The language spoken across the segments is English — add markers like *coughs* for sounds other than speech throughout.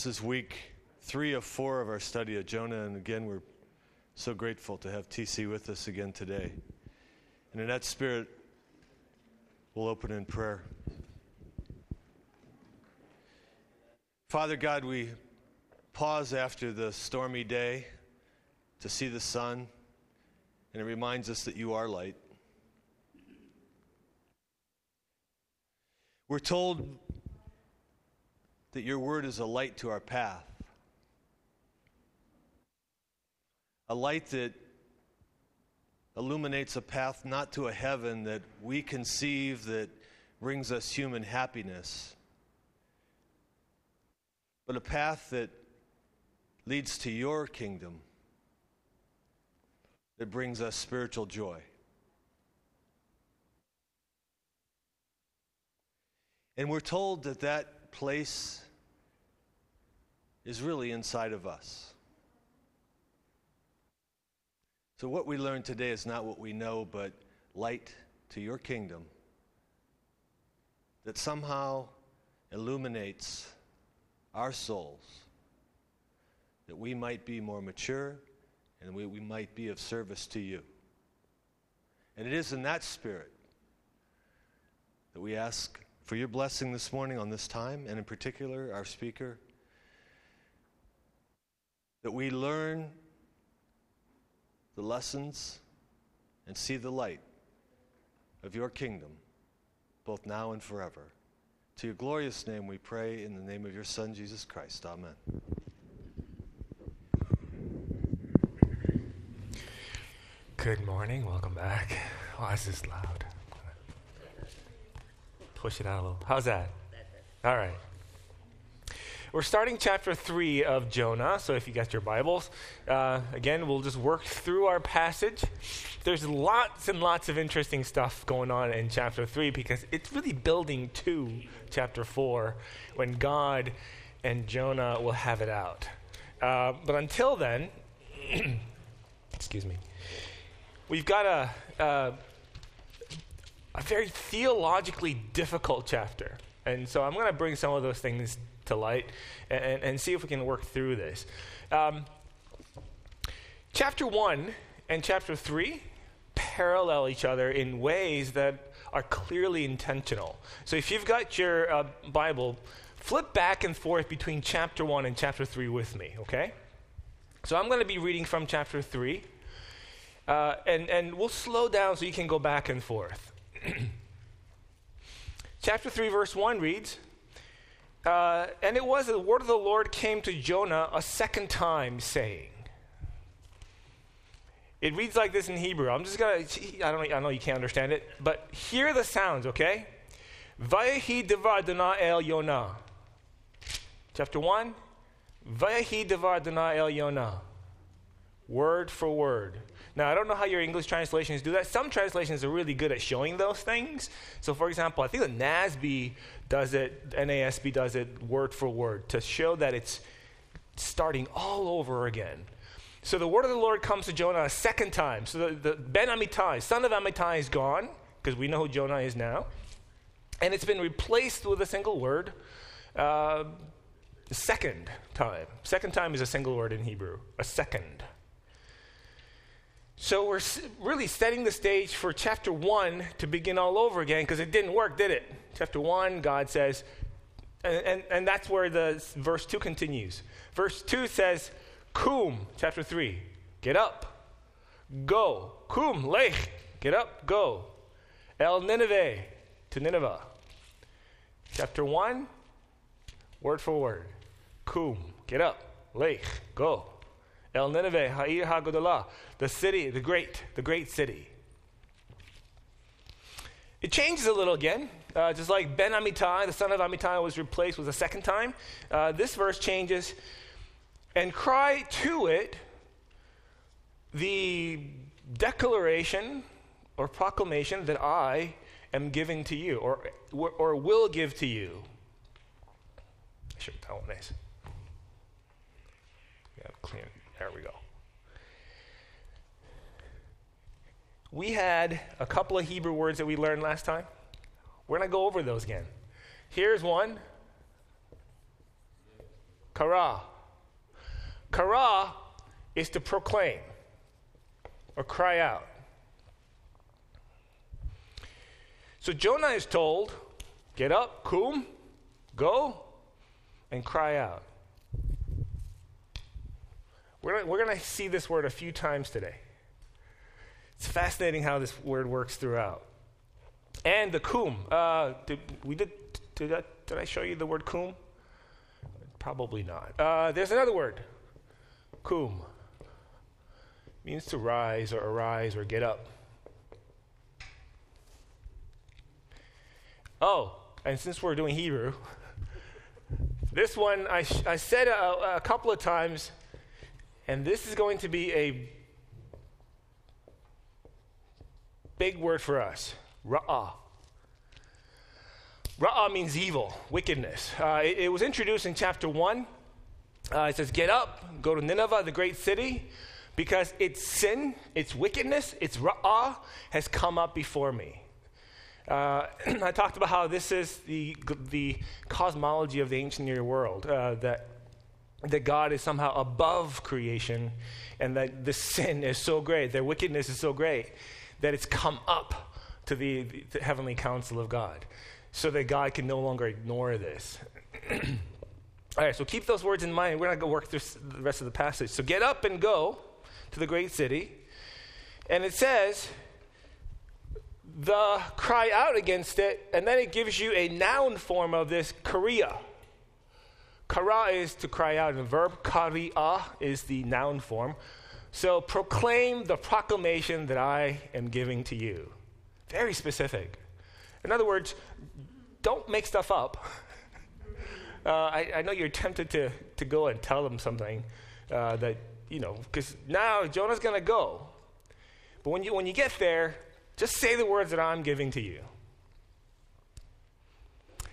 This is week three of four of our study of Jonah, and again, we're so grateful to have TC with us again today. And in that spirit, we'll open in prayer. Father God, we pause after the stormy day to see the sun, and it reminds us that you are light. We're told that your word is a light to our path, a light that illuminates a path not to a heaven that we conceive that brings us human happiness, but a path that leads to your kingdom that brings us spiritual joy. And we're told that that place is really inside of us. So, what we learn today is not what we know, but light to your kingdom that somehow illuminates our souls, that we might be more mature and we, we might be of service to you. And it is in that spirit that we ask for your blessing this morning on this time, and in particular, our speaker, that we learn the lessons and see the light of your kingdom, both now and forever. To your glorious name we pray in the name of your Son, Jesus Christ. Amen. Good morning. Welcome back. Why is this loud? Push it out a little. How's that? All right. We're starting chapter 3 of Jonah, so if you got your Bibles, uh, again, we'll just work through our passage. There's lots and lots of interesting stuff going on in chapter 3 because it's really building to chapter 4 when God and Jonah will have it out. Uh, but until then, *clears throat* excuse me, we've got a, a, a very theologically difficult chapter. And so I'm going to bring some of those things to light and, and see if we can work through this. Um, chapter 1 and chapter 3 parallel each other in ways that are clearly intentional. So if you've got your uh, Bible, flip back and forth between chapter 1 and chapter 3 with me, okay? So I'm going to be reading from chapter 3. Uh, and, and we'll slow down so you can go back and forth. *clears throat* chapter 3, verse 1 reads uh, And it was the word of the Lord came to Jonah a second time, saying, it reads like this in Hebrew. I'm just gonna. I don't. I know you can't understand it, but hear the sounds, okay? Vayahi devar el Yonah. Chapter one. Vayahi devar el Yonah. Word for word. Now, I don't know how your English translations do that. Some translations are really good at showing those things. So, for example, I think the NASB does it, NASB does it word for word to show that it's starting all over again. So the word of the Lord comes to Jonah a second time. So the, the Ben Amittai, son of Amittai, is gone, because we know who Jonah is now. And it's been replaced with a single word. Uh, second time. Second time is a single word in Hebrew. A second. So we're really setting the stage for chapter 1 to begin all over again because it didn't work, did it? Chapter 1, God says, and, and, and, that's where the verse 2 continues. Verse 2 says, Kum, chapter 3, get up, go. Kum, lech, get up, go. El Nineveh, to Nineveh. Chapter 1, word for word. Kum, get up, lech, go. El Nineveh, Ha'ir HaGodalah, the city, the great, the great city. It changes a little again. Uh, just like Ben Amittai, the son of Amittai, was replaced with a second time. Uh, this verse changes. And cry to it the declaration or proclamation that I am giving to you or, or will give to you. One is. Yeah, clean. There we go. We had a couple of Hebrew words that we learned last time. We're going to go over those again. Here's one Kara. Kara is to proclaim or cry out. So Jonah is told, get up, kum, go, and cry out. We're we're going to see this word a few times today. It's fascinating how this word works throughout. And the kum. Uh, did, we did, did, that, did I show you the word kum? Probably not. Uh, there's another word, kum. Means to rise or arise or get up. Oh, and since we're doing Hebrew, *laughs* this one I, sh- I said a, a couple of times, and this is going to be a big word for us ra'ah. Ra'ah means evil, wickedness. Uh, it, it, was introduced in chapter 1. Uh, it says, Get up, go to Nineveh, the great city, because its sin, its wickedness, its ra'ah has come up before me. Uh, *clears throat* I talked about how this is the, the cosmology of the ancient Near world, uh, that, that God is somehow above creation, and that the sin is so great, their wickedness is so great, that it's come up to the, the heavenly council of God so that God can no longer ignore this. *clears throat* All right, so keep those words in mind. We're going to work through the rest of the passage. So get up and go to the great city. And it says, the cry out against it, and then it gives you a noun form of this karia. Kara is to cry out, and the verb karia is the noun form. So proclaim the proclamation that I am giving to you. Very specific. In other words, don't make stuff up. *laughs* Uh, I, I, know you're tempted to, to go and tell them something uh, that, you know, because now Jonah's going to go. But when you, when you get there, just say the words that I'm giving to you.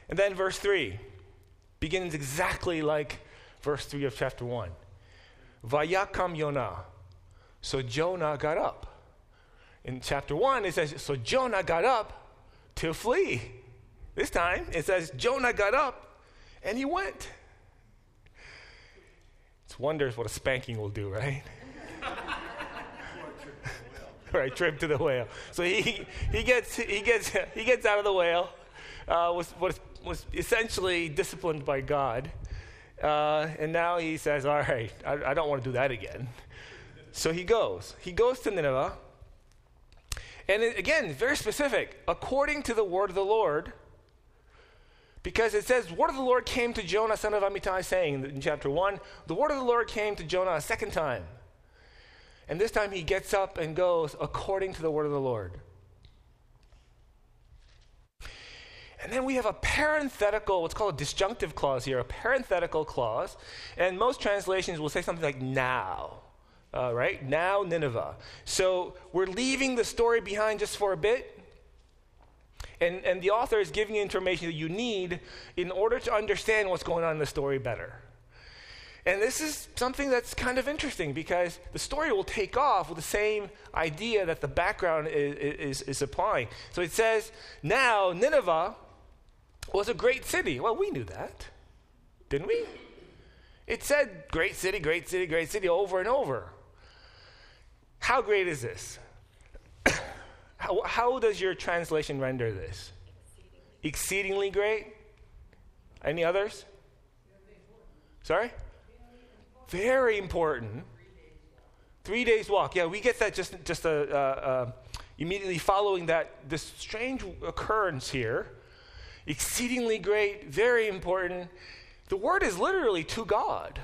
And then verse 3 begins exactly like verse 3 of chapter 1. Vayakam Yonah. So Jonah got up. In chapter 1, it says, So Jonah got up to flee. This time it says Jonah got up and he went. It's wonders what a spanking will do, right? *laughs* right, trip to the whale. So he, he gets he gets he gets out of the whale, uh, was, was was essentially disciplined by God, uh, and now he says, "All right, I, I don't want to do that again." So he goes. He goes to Nineveh, and it, again, very specific. According to the word of the Lord, because it says, word of the Lord came to Jonah, son of Amittai, saying in chapter 1, the word of the Lord came to Jonah a second time. And this time he gets up and goes according to the word of the Lord. And then we have a parenthetical, what's called a disjunctive clause here, a parenthetical clause. And most translations will say something like now. Uh, right? Now, Nineveh. So we're leaving the story behind just for a bit and, and the author is giving you information that you need in order to understand what's going on in the story better. And this is something that's kind of interesting because the story will take off with the same idea that the background is, is, is applying. So it says, Now Nineveh was a great city. Well, we knew that, didn't we? It said, Great city, great city, great city over and over. How great is this? *coughs* How, how does your translation render this? Exceedingly, Exceedingly great? Any others? Sorry? Very important. Three days walk. Yeah, we get that just just uh, uh, immediately following that this strange occurrence here. Exceedingly great, very important. The word is literally to God.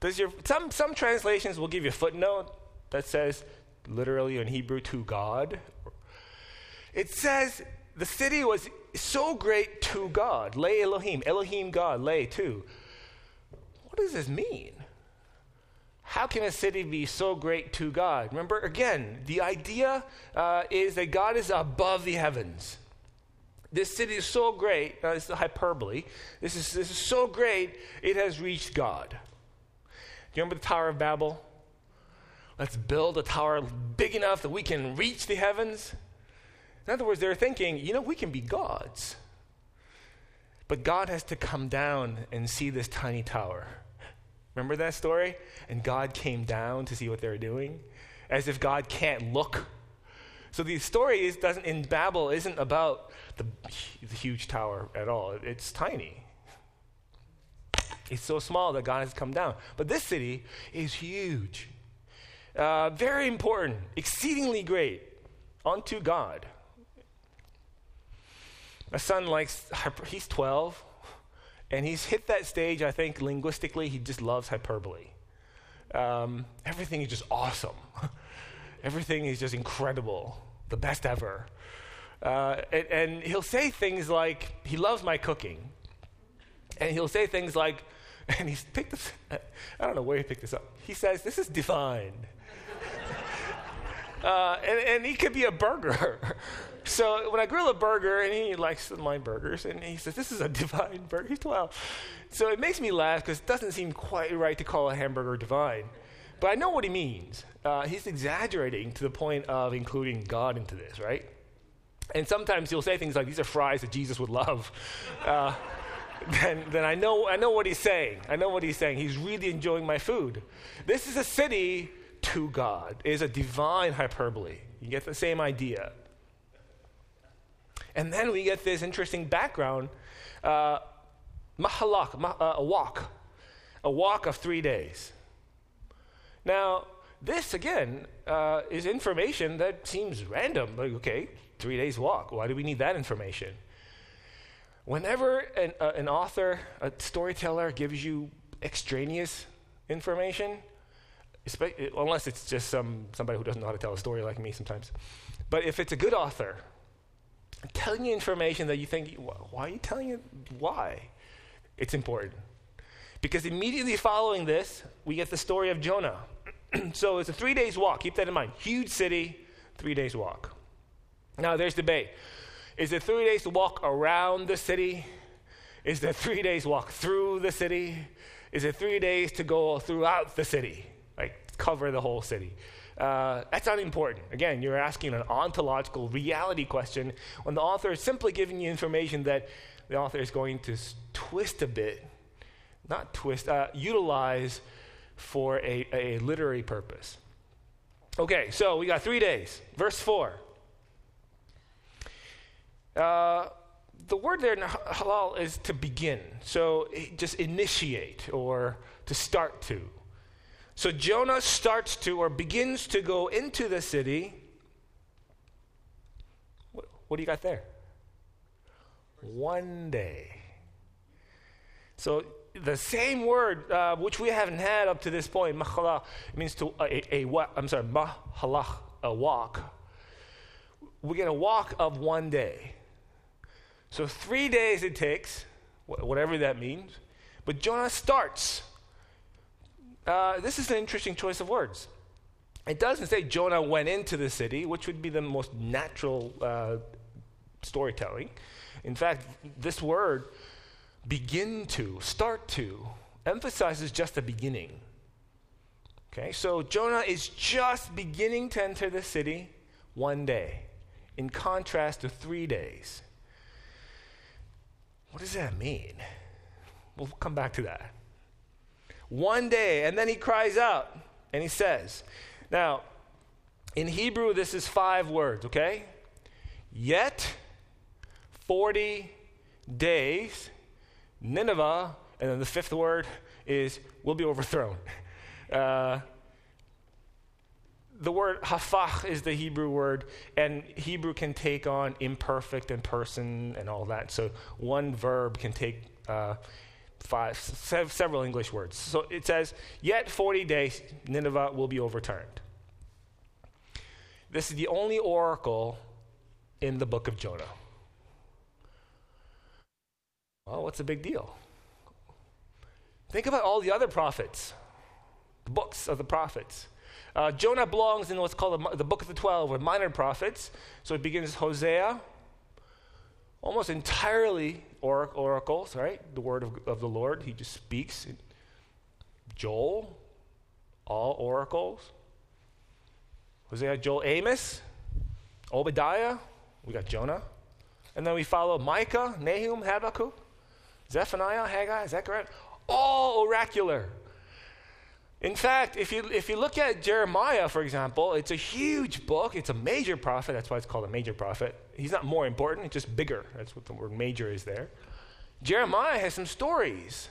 Does your some some translations will give you a footnote that says literally in Hebrew, to God. It says the city was so great to God. Le Elohim, Elohim God, Le too. What does this mean? How can a city be so great to God? Remember, again, the idea uh, is that God is above the heavens. This city is so great, uh, it's a hyperbole. This is, this is so great, it has reached God. Do you remember the Tower of Babel? Let's build a tower big enough that we can reach the heavens. In other words, they're thinking, you know, we can be gods. But God has to come down and see this tiny tower. Remember that story? And God came down to see what they were doing, as if God can't look. So the story is, doesn't in Babel isn't about the, the huge tower at all. It's tiny. It's so small that God has come down. But this city is huge. Uh, very important, exceedingly great unto God. My son likes, he's 12, and he's hit that stage, I think, linguistically, he just loves hyperbole. Um, everything is just awesome. *laughs* everything is just incredible, the best ever. Uh, and, and he'll say things like, he loves my cooking. And he'll say things like, *laughs* and he's picked this, *laughs* I don't know where he picked this up. He says, This is divine. *laughs* uh, and, and he could be a burger. So when I grill a burger, and he likes my burgers, and he says, This is a divine burger. He's 12. So it makes me laugh because it doesn't seem quite right to call a hamburger divine. But I know what he means. Uh, he's exaggerating to the point of including God into this, right? And sometimes he'll say things like, These are fries that Jesus would love. Uh, *laughs* then, then I, know, I know what he's saying. I know what he's saying. He's really enjoying my food. This is a city to God, it is a divine hyperbole. You get the same idea. And then we get this interesting background uh, mahalak, ma- uh, a walk, a walk of three days. Now, this again uh, is information that seems random. Like, okay, three days walk. Why do we need that information? Whenever an, uh, an author, a storyteller gives you extraneous information, unless it's just some, somebody who doesn't know how to tell a story like me sometimes, but if it's a good author, telling you information that you think, why are you telling it? Why? It's important. Because immediately following this, we get the story of Jonah. *clears throat* so it's a three days walk. Keep that in mind. Huge city, three days walk. Now there's debate. Is it three days to walk around the city? Is it three days walk through the city? Is it three days to go throughout the city? Like cover the whole city? Uh, that's unimportant. Again, you're asking an ontological reality question when the author is simply giving you information that the author is going to twist a bit, not twist, uh, utilize for a, a literary purpose. Okay, so we got three days. Verse 4. Uh, the word there, halal, is to begin. So just initiate or to start to. So Jonah starts to or begins to go into the city. What, what do you got there? One day. So the same word uh, which we haven't had up to this point, mahala, means to a, a, a I'm sorry, mahalach, a walk. We get a walk of one day. So three days it takes, whatever that means. But Jonah starts uh, this is an interesting choice of words. It doesn't say Jonah went into the city, which would be the most natural uh, storytelling. In fact, this word, begin to, start to, emphasizes just the beginning. Okay, so Jonah is just beginning to enter the city one day, in contrast to three days. What does that mean? We'll come back to that. One day, and then he cries out and he says, Now, in Hebrew, this is five words, okay? Yet 40 days, Nineveh, and then the fifth word is will be overthrown. *laughs* Uh, the word hafach is the Hebrew word, and Hebrew can take on imperfect and person and all that. So one verb can take uh, five, several English words. So it says, Yet 40 days, Nineveh will be overturned. This is the only oracle in the book of Jonah. Well, what's the big deal? Think about all the other prophets, the books of the prophets. Uh, Jonah belongs in what's called the, the book of the 12, or minor prophets. So it begins Hosea, almost entirely or- oracles, right? The word of, of the Lord. He just speaks. Joel, all oracles. Hosea, Joel, Amos, Obadiah. We got Jonah. And then we follow Micah, Nahum, Habakkuk. Zephaniah, Haggai, Zechariah, all oracular. In fact, if you, if you look at Jeremiah, for example, it's a huge book. It's a major prophet. That's why it's called a major prophet. He's not more important, it's just bigger. That's what the word major is there. Jeremiah has some stories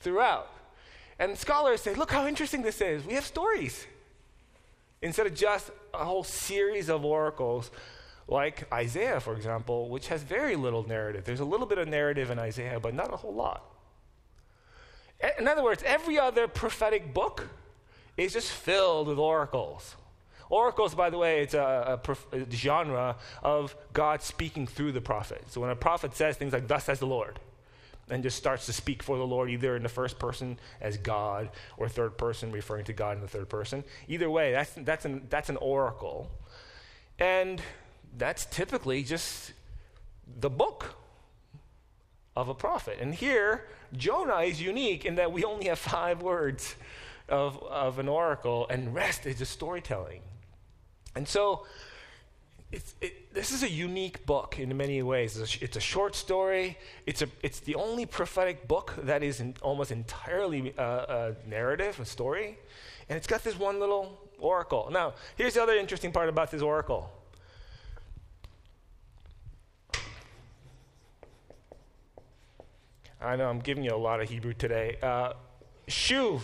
throughout. And scholars say, look how interesting this is. We have stories. Instead of just a whole series of oracles, like Isaiah, for example, which has very little narrative. There's a little bit of narrative in Isaiah, but not a whole lot. In other words, every other prophetic book is just filled with oracles. Oracles, by the way, it's a, a, a, genre of God speaking through the prophet. So when a prophet says things like, Thus says the Lord, and just starts to speak for the Lord, either in the first person as God or third person referring to God in the third person. Either way, that's, that's, an, that's an oracle. And that's typically just the book of a prophet. And here, Jonah is unique in that we only have five words of, of an oracle, and rest is just storytelling. And so, it, this is a unique book in many ways. It's a, it's a, short story. It's, a, it's the only prophetic book that is almost entirely uh, a narrative, a story. And it's got this one little oracle. Now, here's the other interesting part about this oracle. I know I'm giving you a lot of Hebrew today. Uh, shuv.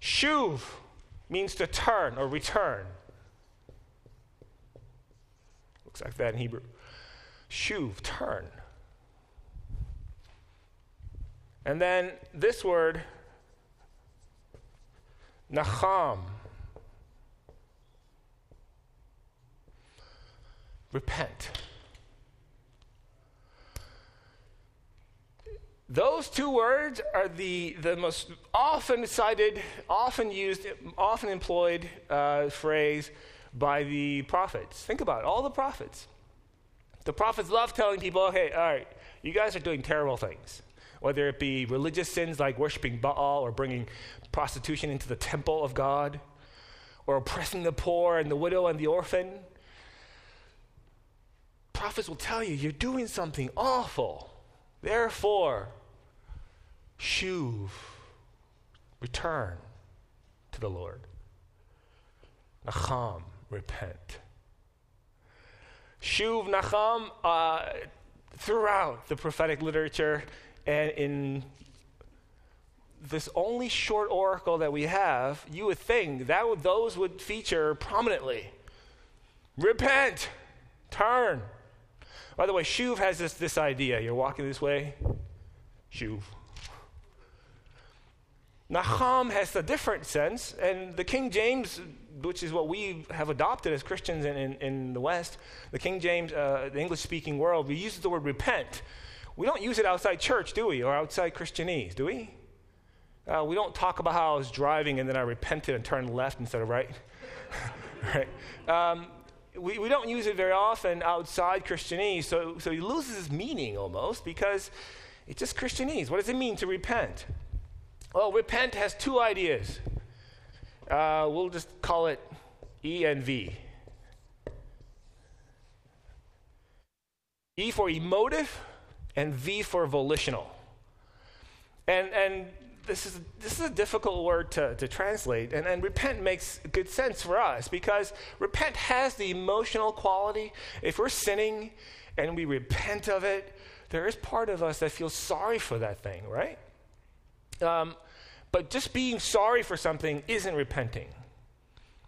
Shuv means to turn or return. Looks like that in Hebrew. Shuv, turn. And then this word, nacham. Repent. Those two words are the, the most often cited, often used, often employed uh, phrase by the prophets. Think about it, all the prophets. The prophets love telling people, hey, all right, you guys are doing terrible things. Whether it be religious sins like worshiping Baal or bringing prostitution into the temple of God, or oppressing the poor and the widow and the orphan. Prophets will tell you, you're doing something awful. Therefore, shuv, return to the Lord. Nacham, repent. Shuv, Nacham, uh, throughout the prophetic literature and in this only short oracle that we have, you would think that would, those would feature prominently. Repent, turn. By the way, shuv has this, this idea. You're walking this way, shuv. Nacham has a different sense, and the King James, which is what we have adopted as Christians in, in, in the West, the King James, uh, the English speaking world, we use the word repent. We don't use it outside church, do we? Or outside Christianese, do we? Uh, we don't talk about how I was driving and then I repented and turned left instead of right. *laughs* right? Um, we, we don't use it very often outside Christianese, so, so it loses its meaning almost because it's just Christianese. What does it mean to repent? Well, repent has two ideas. Uh, we'll just call it E and V. E for emotive and V for volitional. And, and this, is, this is a difficult word to, to translate. And, and repent makes good sense for us because repent has the emotional quality. If we're sinning and we repent of it, there is part of us that feels sorry for that thing, right? Um, but just being sorry for something isn't repenting.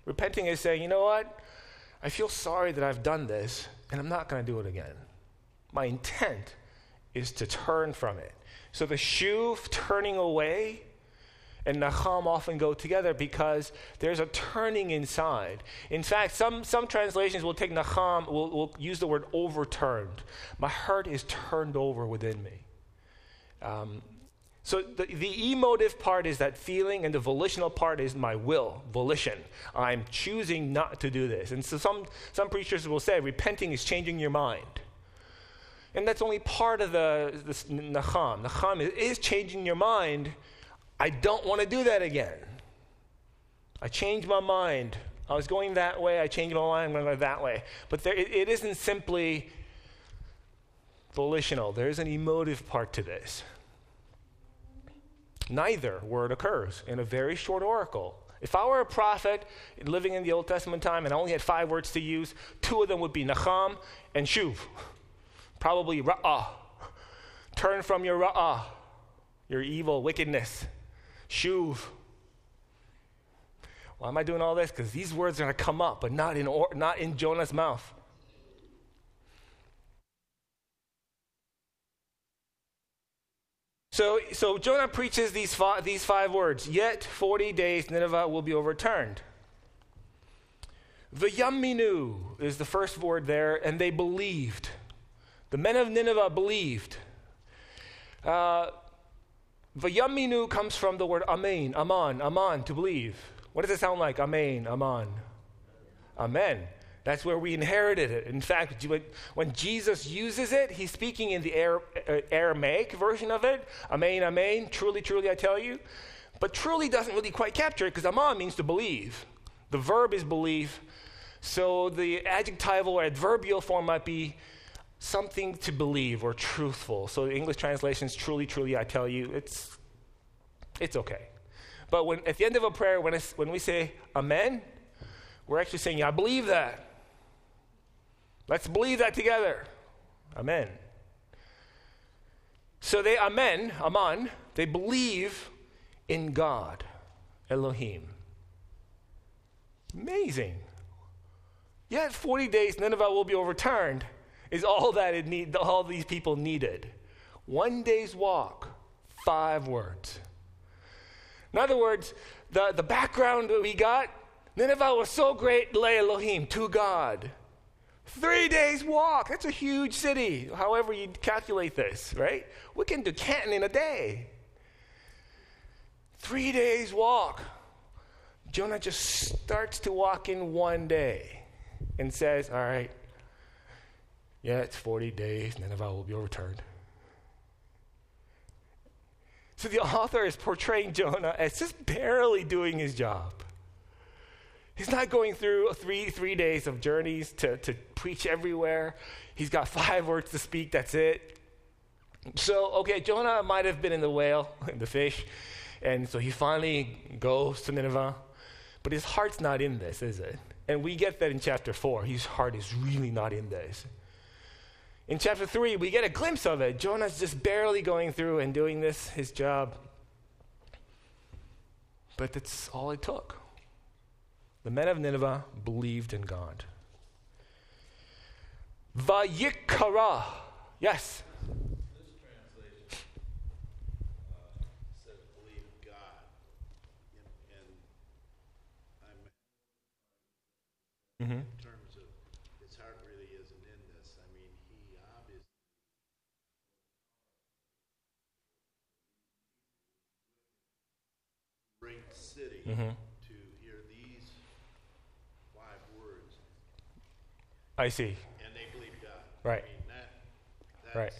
Repenting is saying, you know what? I feel sorry that I've done this, and I'm not going to do it again. My intent is to turn from it. So the shuv, turning away, and nacham often go together because there's a turning inside. In fact, some, some translations will take nacham, will, will use the word overturned. My heart is turned over within me. Um, so the, the emotive part is that feeling, and the volitional part is my will, volition. I'm choosing not to do this. And so some, some preachers will say repenting is changing your mind. And that's only part of the this nacham. Nacham is, is changing your mind. I don't want to do that again. I changed my mind. I was going that way. I changed my mind. I'm going to go that way. But there, it, it isn't simply volitional, there's an emotive part to this. Neither word occurs in a very short oracle. If I were a prophet living in the Old Testament time and I only had five words to use, two of them would be Nacham and Shuv. Probably Ra'ah. Turn from your Ra'ah, your evil wickedness. Shuv. Why am I doing all this? Because these words are going to come up, but not in, or, not in Jonah's mouth. So, so Jonah preaches these five, these five words Yet 40 days Nineveh will be overturned. The V'yaminu is the first word there, and they believed. The men of Nineveh believed. Uh, V'yaminu comes from the word amen, aman, aman, to believe. What does it sound like? Amen, aman. Amen. That's where we inherited it. In fact, when Jesus uses it, he's speaking in the uh, Aramaic version of it. Amen, amen. Truly, truly, I tell you. But truly doesn't really quite capture it because aman means to believe. The verb is believe. So the adjectival or adverbial form might be something to believe or truthful. So the English translation is truly, truly, I tell you. It's, it's okay. But when, at the end of a prayer, when, when we say amen, we're actually saying, yeah, I believe that. Let's believe that together. Amen. So they, amen, aman, they believe in God, Elohim. Amazing. Yet 40 days, Nineveh will be overturned, is all that it need, all these people needed. One day's walk, five words. In other words, the, the background we got, Nineveh was so great, Le Elohim, to God. Three days walk. That's a huge city, however you calculate this, right? We can do Canton in a day. Three days walk. Jonah just starts to walk in one day and says, All right, yeah, it's 40 days, Nineveh will be overturned. So the *laughs* author is portraying Jonah as just barely doing his job. He's not going through three, three days of journeys to, to preach everywhere. He's got five words to speak, that's it. So, okay, Jonah might have been in the whale, *laughs* in the fish, and so he finally goes to Nineveh. But his heart's not in this, is it? And we get that in chapter 4. His heart is really not in this. In chapter 3, we get a glimpse of it. Jonah's just barely going through and doing this, his job. But that's all it took. The men of Nineveh believed in God. Vayikara. Yes. This translation uh, says believe God. And, and I'm, Mm-hmm. in terms of his heart really isn't in this. I mean, he obviously. Great city Mm-hmm. to hear these five words, I see. and they believe God. Right. I mean, that, that's Right.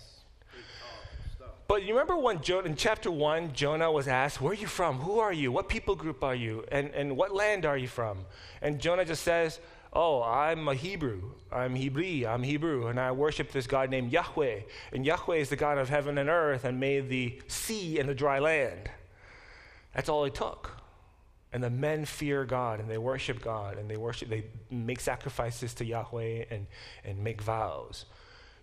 pretty powerful stuff. But you remember when jo- in chapter 1, Jonah was asked, Where are you from? Who are you? What people group are you? And, and what land are you from? And Jonah just says, Oh, I'm a Hebrew. I'm Hebrew. I'm Hebrew. And I worship this God named Yahweh. And Yahweh is the God of heaven and earth and made the sea and the dry land. That's all it took. And the men fear God and they worship God and they worship, they make sacrifices to Yahweh and, and make vows.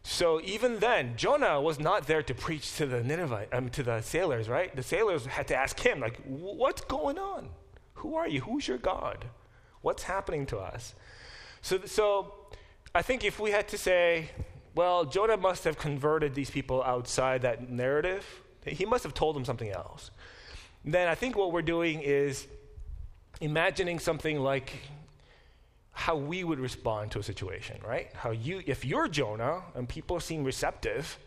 So even then, Jonah was not there to preach to the Nineveh, um, to the sailors, right? The sailors had to ask him, like, what's going on? Who are you? Who's your God? What's happening to us? So, so I think if we had to say, well, Jonah must have converted these people outside that narrative, he must have told them something else. Then I think what we're doing is imagining something like how we would respond to a situation, right? How you, if you're Jonah and people seem receptive,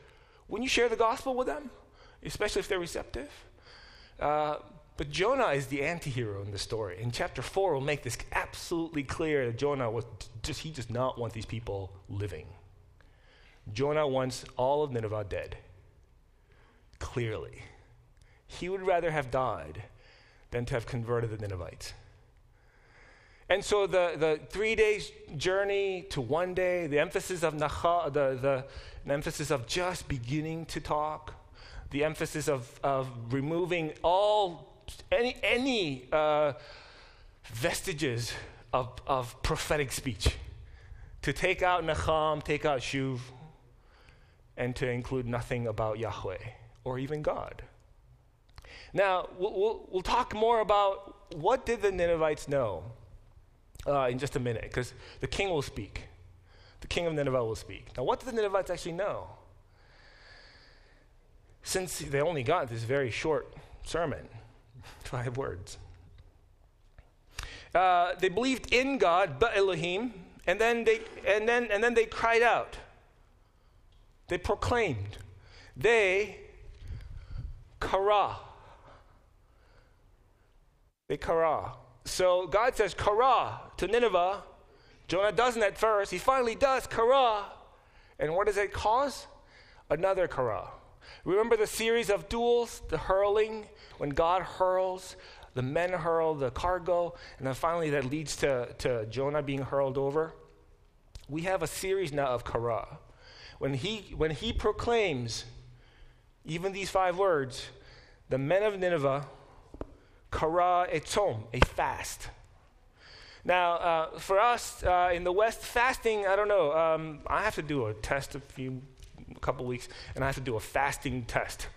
wouldn't you share the gospel with them, especially if they're receptive? Uh, but Jonah is the anti-hero in the story. In chapter four, we'll make this absolutely clear that Jonah was just he does not want these people living. Jonah wants all of Nineveh dead. Clearly, he would rather have died than to have converted the Ninevites. And so the, the three days journey to one day, the emphasis of nacha, the, the, the emphasis of just beginning to talk, the emphasis of, of removing all any, any uh, vestiges of, of prophetic speech. To take out Nacham, take out Shuv, and to include nothing about Yahweh or even God. Now, we'll, we'll, we'll talk more about what did the Ninevites know uh, in just a minute, because the king will speak. The king of Nineveh will speak. Now, what did the Ninevites actually know? Since they only got this very short sermon, *laughs* five words. Uh, they believed in God, but Elohim, and then they and then and then they cried out. They proclaimed. They kara. They kara. So God says kara to Nineveh. Jonah doesn't at first. He finally does kara. And what does it cause? Another kara. Remember the series of duels, the hurling, when God hurls, the men hurl the cargo, and then finally that leads to, to Jonah being hurled over? We have a series now of kara. When he, when he proclaims even these five words, the men of Nineveh, kara etzom, a fast. Now, uh, for us uh, in the West, fasting, I don't know. Um, I have to do a test a few, a couple weeks, and I have to do a fasting test.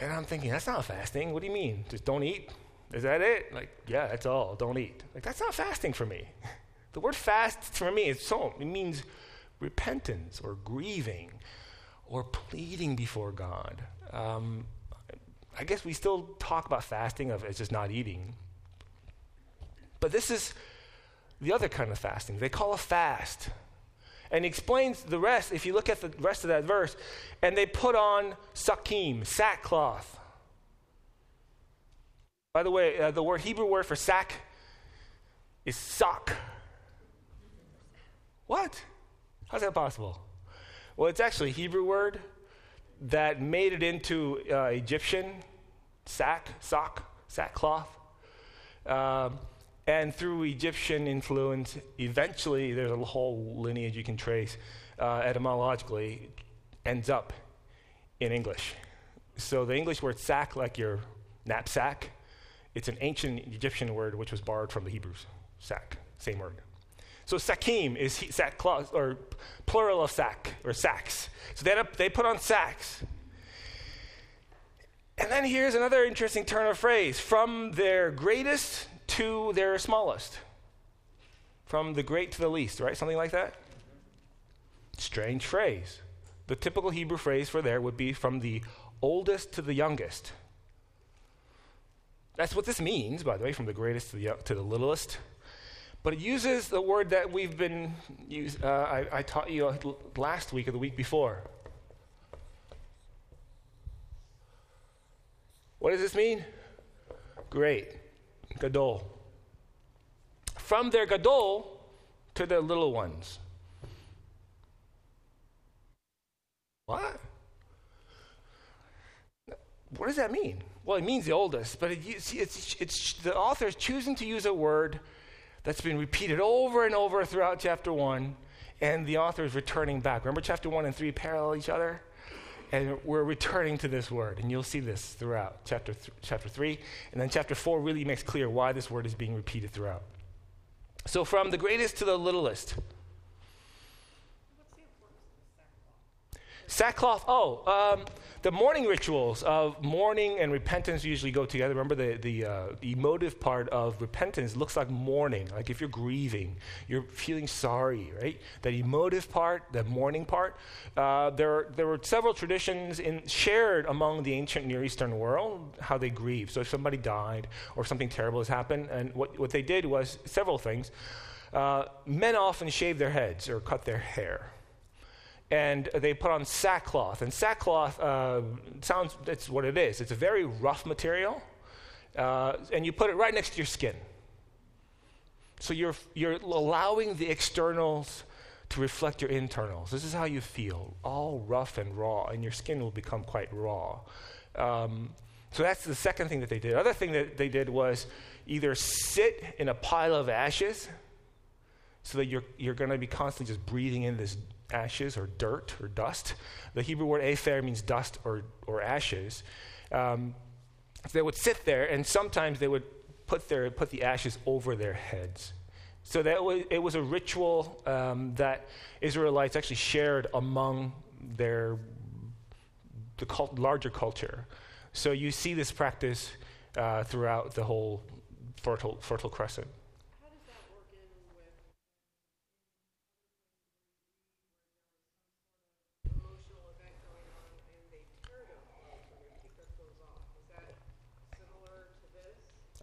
And I'm thinking, that's not fasting. What do you mean? Just don't eat? Is that it? Like, yeah, that's all. Don't eat. Like, that's not fasting for me. *laughs* The word fast for me is so, it means repentance or grieving or pleading before God. Um, I guess we still talk about fasting of it's just not eating. But this is the other kind of fasting. They call a fast. And he explains the rest, if you look at the rest of that verse, and they put on sakim, sackcloth. By the way, uh, the word Hebrew word for sack is sock. What? How's that possible? Well, it's actually a Hebrew word that made it into uh, Egyptian sack, sock, sackcloth. Um, and through Egyptian influence, eventually there's a whole lineage you can trace uh, etymologically, ends up in English. So the English word sack, like your knapsack, it's an ancient Egyptian word which was borrowed from the Hebrews. Sack, same word. So sakim is or plural of sack, or sacks. So they, up, they put on sacks. And then here's another interesting turn of phrase from their greatest to their smallest. From the great to the least, right? Something like that? Strange phrase. The typical Hebrew phrase for there would be from the oldest to the youngest. That's what this means, by the way, from the greatest to the, to the littlest. But it uses the word that we've been, use, uh, I, I taught you last week or the week before. What does this mean? Great. Gadol. From their Gadol to their little ones. What? What does that mean? Well, it means the oldest, but it, it's, it's, it's, the author is choosing to use a word that's been repeated over and over throughout chapter 1, and the author is returning back. Remember, chapter 1 and 3 parallel each other? And we're returning to this word, and you'll see this throughout chapter, th- chapter 3. And then chapter 4 really makes clear why this word is being repeated throughout. So, from the greatest to the littlest. Sackcloth, oh, um, the mourning rituals of mourning and repentance usually go together. Remember, the, the, uh, emotive part of repentance looks like mourning. Like if you're grieving, you're feeling sorry, right? That emotive part, the mourning part. Uh, there, there were several traditions in, shared among the ancient Near Eastern world how they grieve. So if somebody died or something terrible has happened, and what, what they did was several things. Uh, men often shave their heads or cut their hair and they put on sackcloth. And sackcloth uh, sounds, that's what it is. It's a very rough material, uh, and you put it right next to your skin. So you're, you're allowing the externals to reflect your internals. This is how you feel, all rough and raw, and your skin will become quite raw. Um, So that's the second thing that they did. Other thing that they did was either sit in a pile of ashes so that you're, you're going to be constantly just breathing in this ashes or dirt or dust. The Hebrew word afer means dust or, or ashes. Um, so they would sit there, and sometimes they would put, their, put the ashes over their heads. So that was, it was a ritual um, that Israelites actually shared among their the cult, larger culture. So you see this practice uh, throughout the whole fertile, fertile crescent.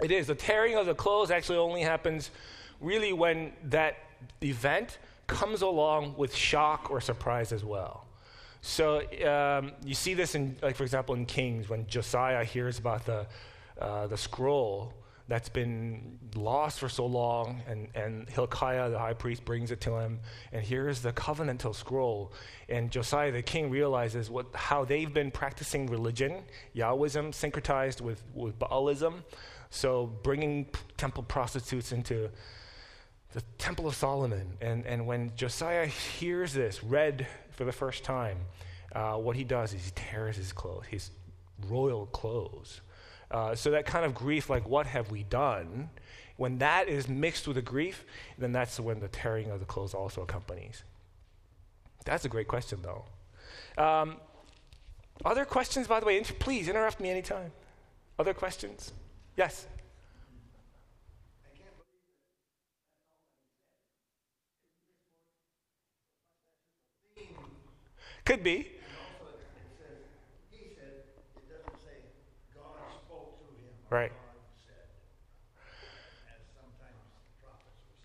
It is. The tearing of the clothes actually only happens really when that event comes along with shock or surprise as well. So um, you see this in, like for example, in Kings when Josiah hears about the uh, the scroll that's been lost for so long, and, and Hilkiah, the high priest, brings it to him, and here's the covenantal scroll. And Josiah, the king, realizes what, how they've been practicing religion, Yahwism, syncretized with, with Baalism. So bringing temple prostitutes into the Temple of Solomon. And, and when Josiah hears this read for the first time, uh, what he does is he tears his clothes, his royal clothes. Uh, so that kind of grief, like, what have we done? When that is mixed with the grief, then that's when the tearing of the clothes also accompanies. That's a great question, though. Um, other questions, by the way? Please interrupt me anytime. Other questions? Yes? Could be. Right.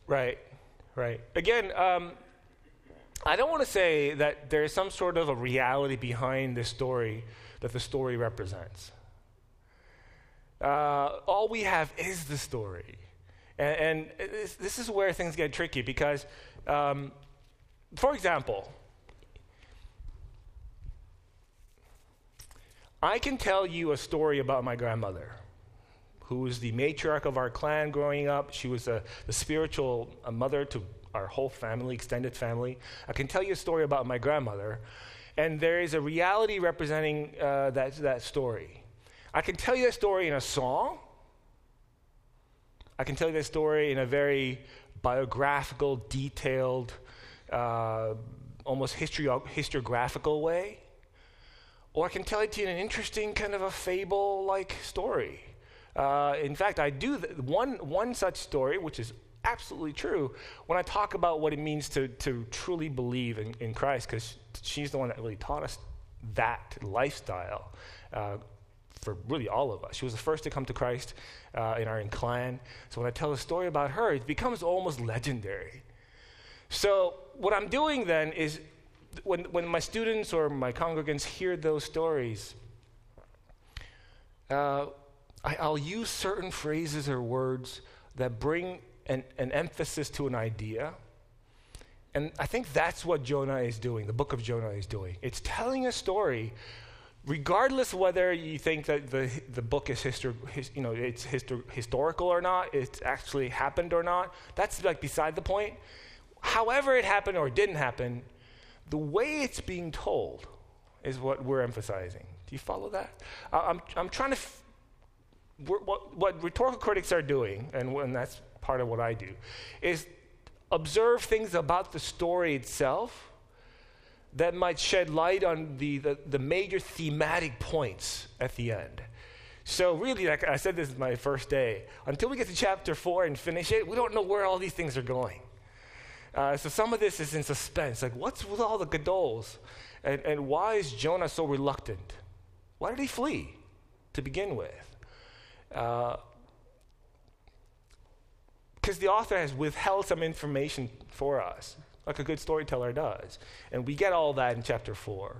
Right, right. Again, um, I don't want to say that there is some sort of a reality behind this story that the story represents. Uh, all we have is the story. And, and this, is where things get tricky because, um, for example, I can tell you a story about my grandmother, who was the matriarch of our clan growing up. She was a, the spiritual a mother to our whole family, extended family. I can tell you a story about my grandmother, and there is a reality representing uh, that, that story. I can tell you that story in a song. I can tell you that story in a very biographical, detailed, uh, almost historiographical way. Or I can tell it to you in an interesting kind of a fable like story. Uh, in fact, I do th- one, one such story, which is absolutely true, when I talk about what it means to, to truly believe in, in Christ, because she's the one that really taught us that lifestyle uh, for really all of us. She was the first to come to Christ uh, in our clan. So when I tell a story about her, it becomes almost legendary. So what I'm doing then is when, when my students or my congregants hear those stories, uh, I, will use certain phrases or words that bring an, an emphasis to an idea. And I think that's what Jonah is doing, the book of Jonah is doing. It's telling a story, regardless whether you think that the, the book is histor- his, you know, it's histor- historical or not, it's actually happened or not. That's like beside the point. However, it happened or didn't happen, the way it's being told is what we're emphasizing. Do you follow that? I'm, I'm trying to. F- what, what rhetorical critics are doing, and, and that's part of what I do, is observe things about the story itself that might shed light on the, the, the, major thematic points at the end. So, really, like I said, this is my first day. Until we get to chapter four and finish it, we don't know where all these things are going. Uh, so some of this is in suspense. Like, what's with all the gadols? And, and why is Jonah so reluctant? Why did he flee to begin with? Because uh, the author has withheld some information for us, like a good storyteller does. And we get all that in chapter 4.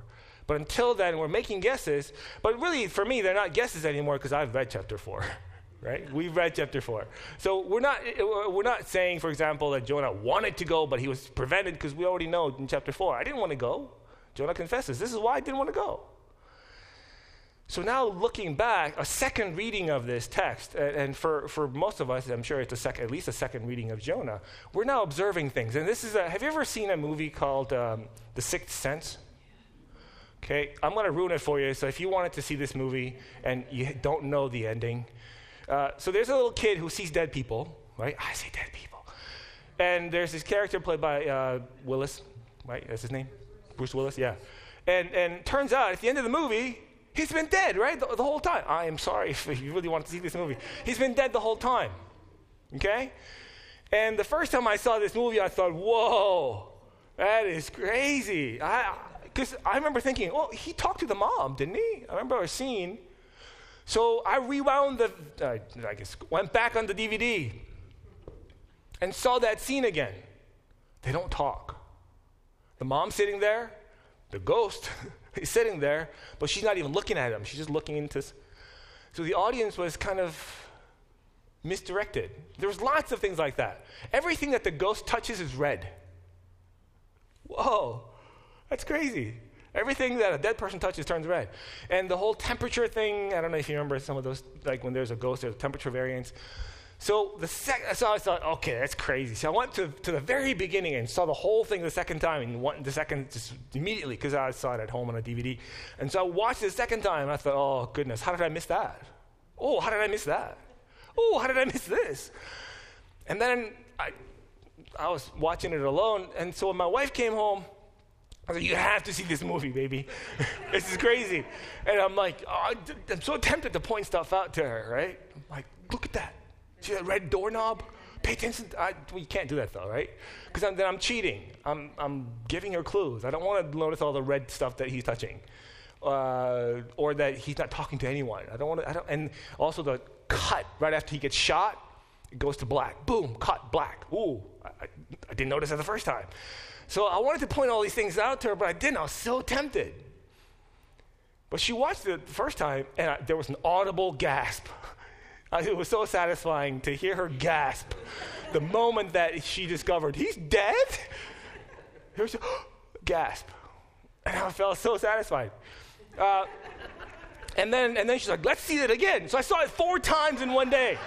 But until then, we're making guesses. But really, for me, they're not guesses anymore because I've read chapter 4. *laughs* right? We've read chapter 4. So we're not, we're not saying, for example, that Jonah wanted to go, but he was prevented because we already know in chapter 4, I didn't want to go. Jonah confesses, this is why I didn't want to go. So now looking back, a second reading of this text, and, and for, for most of us, I'm sure it's a sec- at least a second reading of Jonah, we're now observing things. And this is a, have you ever seen a movie called um, The Sixth Sense? Okay, I'm going to ruin it for you. So if you wanted to see this movie and you don't know the ending, uh, so there's a little kid who sees dead people, right? I see dead people. And there's this character played by uh, Willis, right? That's his name? Bruce Willis, yeah. And, and turns out at the end of the movie, he's been dead, right? The, the whole time. I am sorry *laughs* if you really want to see this movie. He's been dead the whole time, okay? And the first time I saw this movie, I thought, whoa, that is crazy. Because I, I remember thinking, well, he talked to the mom, didn't he? I remember a scene. So I rewound the, uh, I guess, went back on the DVD and saw that scene again. They don't talk. The mom sitting there, the ghost *laughs* *laughs* is sitting there, but she's not even looking at him. She's just looking into. So the audience was kind of misdirected. There was lots of things like that. Everything that the ghost touches is red. Whoa, that's crazy. Everything that a dead person touches turns red. And the whole temperature thing, I don't know if you remember some of those, like when there's a ghost, there's temperature variance. So the second, so I thought, okay, that's crazy. So I went to, to the very beginning and saw the whole thing the second time, and the second just immediately because I saw it at home on a DVD. And so I watched it the second time, and I thought, oh goodness, how did I miss that? Oh, how did I miss that? Oh, how did I miss this? And then I, I was watching it alone, and so when my wife came home, I was like, you have to see this movie, baby. *laughs* this is crazy. And I'm like, oh, I'm so tempted to point stuff out to her, right? I'm like, look at that. See that red doorknob? Pay attention. I, you can't do that though, right? Because then I'm cheating. I'm, I'm giving her clues. I don't want to notice all the red stuff that he's touching, uh, or that he's not talking to anyone. I don't want to. And also the cut right after he gets shot, it goes to black. Boom, cut black. Ooh, I, I didn't notice that the first time. So I wanted to point all these things out to her, but I didn't. I was so tempted. But she watched it the first time, and I, there was an audible gasp. *laughs* *laughs* it was so satisfying to hear her gasp the moment that she discovered he's dead. Her *gasps* gasp, and I felt so satisfied. Uh, and then, and then she's like, "Let's see it again." So I saw it four times in one day.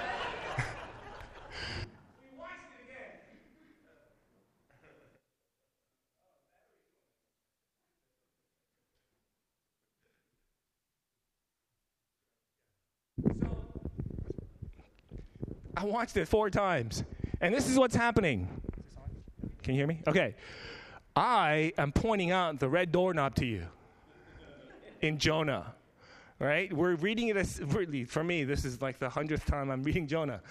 I watched it four times. And this is what's happening. Can you hear me? Okay. I am pointing out the red doorknob to you in Jonah. Right? We're reading it as, really, for me, this is like the hundredth time I'm reading Jonah.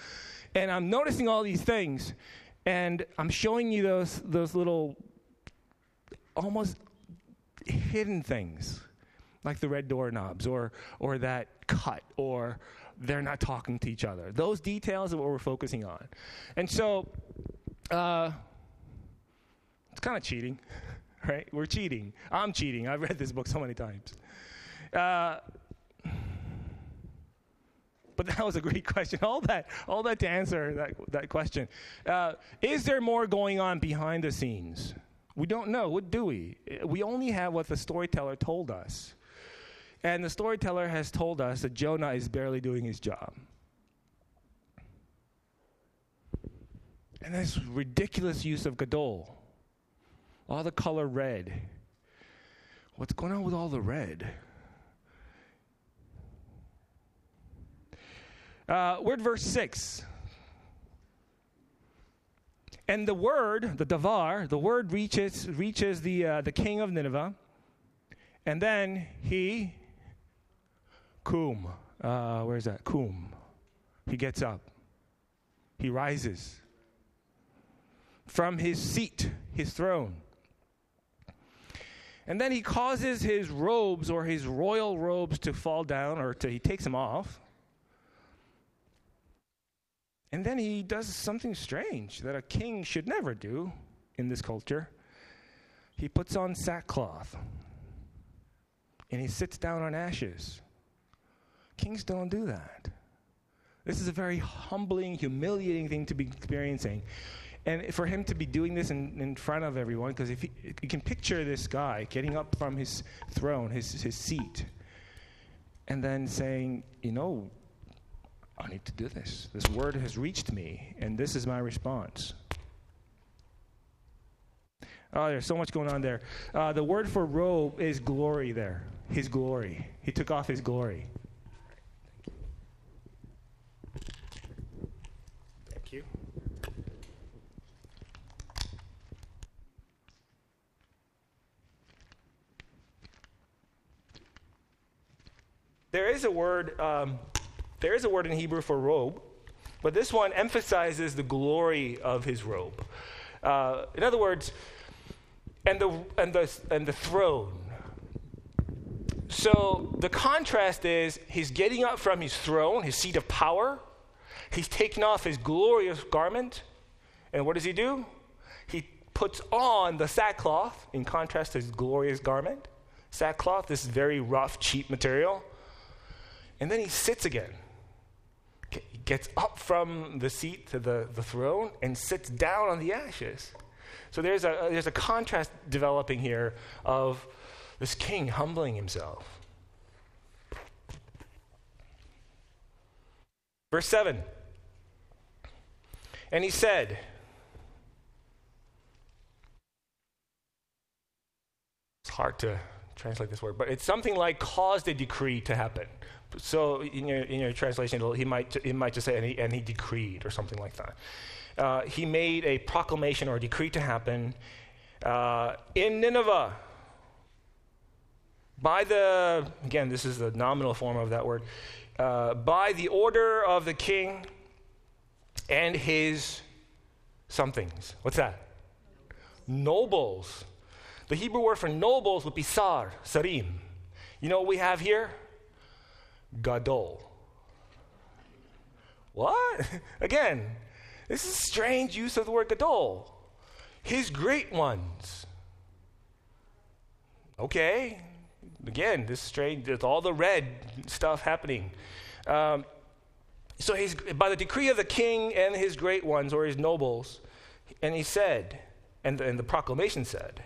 And I'm noticing all these things. And I'm showing you those, those little, almost hidden things, like the red doorknobs or, or that cut or they're not talking to each other. Those details are what we're focusing on. And so, uh, it's kind of cheating, *laughs* right? We're cheating. I'm cheating. I've read this book so many times. Uh, but that was a great *laughs* question. All that, all that to answer that, that question. Uh, is there more going on behind the scenes? We don't know. What do we? We only have what the storyteller told us. And the storyteller has told us that Jonah is barely doing his job. And this ridiculous use of Gadol, all the color red. What's going on with all the red? Uh, word verse 6. And the word, the davar, the word reaches, reaches the, uh, the king of Nineveh. And then he, Kum. Uh, where's that? Kum. He gets up. He rises from his seat, his throne. And then he causes his robes or his royal robes to fall down, or to, he takes them off. And then he does something strange that a king should never do in this culture. He puts on sackcloth and he sits down on ashes. Kings don't do that. This is a very humbling, humiliating thing to be experiencing. And for him to be doing this in, in front of everyone, because if he, you can picture this guy getting up from his throne, his, his seat, and then saying, you know, I need to do this. This word has reached me, and this is my response. Oh, there's so much going on there. Uh, the word for robe is glory there. His glory. He took off his glory. There is a word. Um, there is a word in Hebrew for robe, but this one emphasizes the glory of his robe. Uh, in other words, and the, and, the, and the throne. So the contrast is he's getting up from his throne, his seat of power. He's taken off his glorious garment. And what does he do? He puts on the sackcloth in contrast to his glorious garment. Sackcloth, this very rough, cheap material. And then he sits again. He gets up from the seat to the, the throne and sits down on the ashes. So there's a, there's a contrast developing here of this king humbling himself. Verse 7 And he said, It's hard to translate this word, but it's something like caused a decree to happen. So in your, in your translation, he might, might just say, and he, and he decreed or something like that uh, he made a proclamation or a decree to happen uh, in Nineveh. By the, again, this is the nominal form of that word, uh, by the order of the king and his somethings. What's that? Nobles. The Hebrew word for nobles would be sar, sarim. You know what we have here? Gadol. What? *laughs* Again, this is a strange use of the word gadol. His great ones. Okay. Again, this is strange, there's all the red stuff happening. Um, so he's, by the decree of the king and his great ones, or his nobles, and he said, and, and the proclamation said,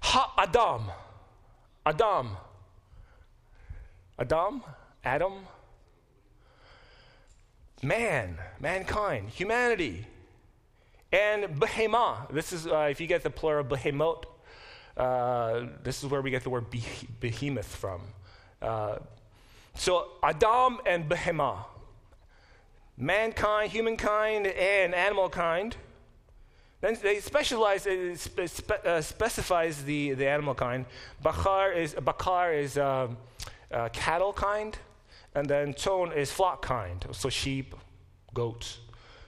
Ha Adam, Adam, Adam, Adam, man, mankind, humanity. And behemah, this is, uh, if you get the plural behemot, uh, this is where we get the word behemoth from. Uh, so Adam and behemah, mankind, humankind, and animal kind. Then they specialize, it spe- uh, specifies the, the animal kind. Bakar is, bakar is uh, cattle kind. And then tson is flock kind, so sheep, goats.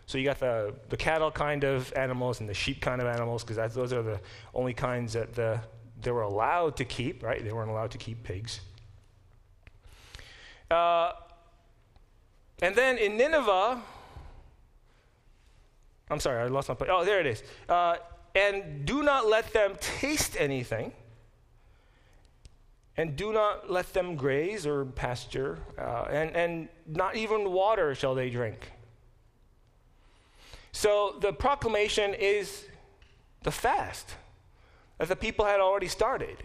So you got the, the cattle kind of animals and the sheep kind of animals, because those are the only kinds that the, they were allowed to keep, right? They weren't allowed to keep pigs. Uh, and then in Nineveh, I'm sorry, I lost my point. Oh, there it is. Uh, and do not let them taste anything and do not let them graze or pasture, uh, and, and not even water shall they drink. So the proclamation is the fast that the people had already started.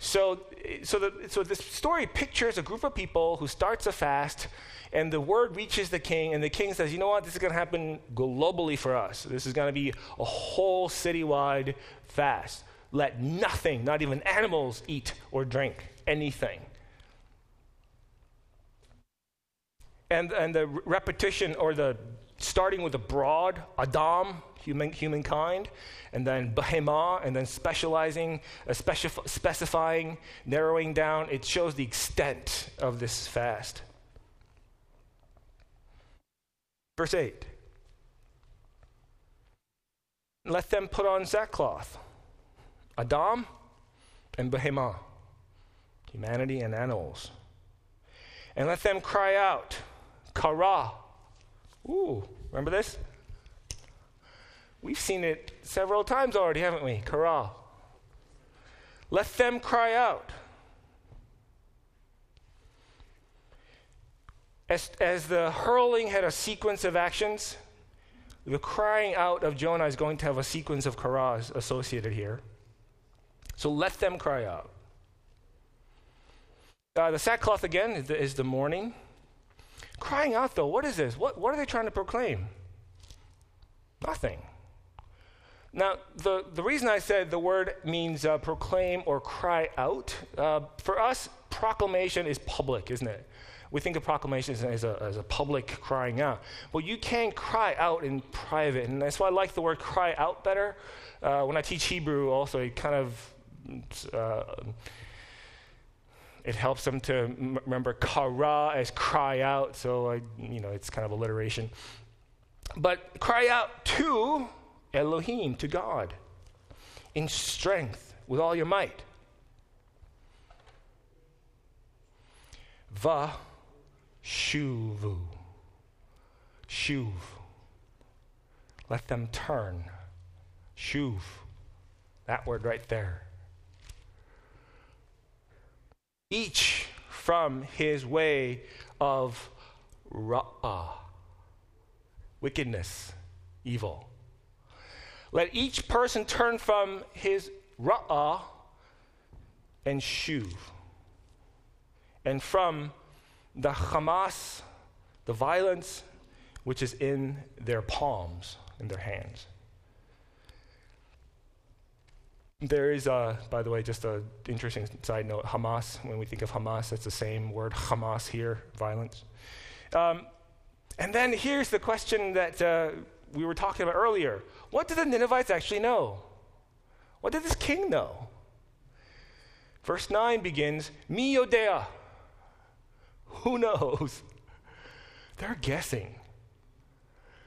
So, so, the, so this story pictures a group of people who starts a fast, and the word reaches the king, and the king says, "You know what? This is going to happen globally for us. This is going to be a whole citywide fast." Let nothing, not even animals, eat or drink anything. And, and the repetition or the starting with the broad, Adam, human, humankind, and then Behemah, and then specializing, uh, specif- specifying, narrowing down, it shows the extent of this fast. Verse 8 Let them put on sackcloth Adam and Behemah, humanity and animals. And let them cry out, Kara. Ooh, remember this? We've seen it several times already, haven't we? Kara. Let them cry out. As, as the hurling had a sequence of actions, the crying out of Jonah is going to have a sequence of karas associated here. So let them cry out. Uh, the sackcloth again is the, is the mourning. Crying out, though, what is this? What, what are they trying to proclaim? Nothing. Now, the, the reason I said the word means uh, proclaim or cry out, uh, for us, proclamation is public, isn't it? We think of proclamation as a, as a public crying out. Well, you can cry out in private, and that's why I like the word cry out better. Uh, when I teach Hebrew, also, it kind of uh, it helps them to m- remember kara as cry out, so I, you know it's kind of alliteration. But cry out to Elohim, to God, in strength with all your might. Va shuvu. Shuv. Let them turn. Shuv. That word right there. Each from his way of ra'ah, wickedness, evil. Let each person turn from his ra'ah and shuv, and from the Hamas, the violence which is in their palms, in their hands. There is, by the way, just an interesting side note Hamas, when we think of Hamas, that's the same word, Hamas here, violence. Um, and then here's the question that uh, we were talking about earlier what did the Ninevites actually know? What did this king know? Verse 9 begins, Mi yodea. Who knows? *laughs* They're guessing.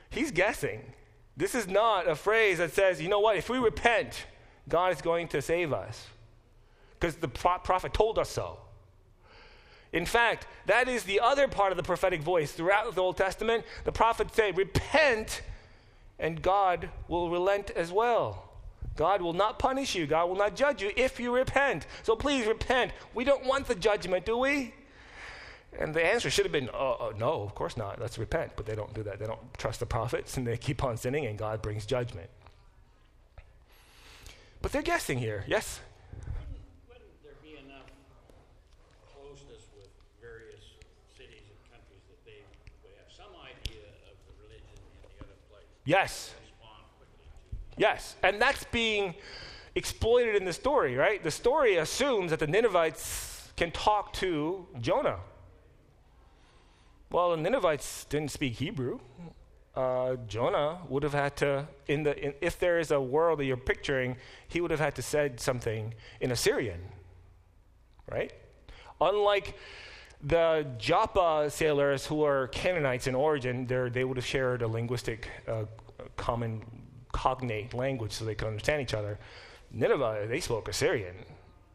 He's guessing. This is not a phrase that says, you know what, if we repent, God is going to save us. Because the prophet told us so. In fact, that is the other part of the prophetic voice. Throughout the Old Testament, the prophets say, Repent, and God will relent as well. God will not punish you. God will not judge you if you repent. So please repent. We don't want the judgment, do we? And the answer should have been, uh, no, of course not. Let's repent. But they don't do that. They don't trust the prophets and they keep on sinning, and God brings judgment. But they're guessing here. Yes? Wouldn't there be enough closeness with various cities and countries that they would have some idea of the religion in the other place? Yes. Yes. And that's being exploited in the story, right? The story assumes that the Ninevites can talk to Jonah. Well, the Ninevites didn't speak Hebrew. Uh, Jonah would have had to, in the, in, if there is a world that you're picturing, he would have had to said something in Assyrian, right? Unlike the Joppa sailors who are Canaanites in origin, they would have shared a linguistic, uh, common cognate language so they could understand each other. Nineveh, they spoke Assyrian.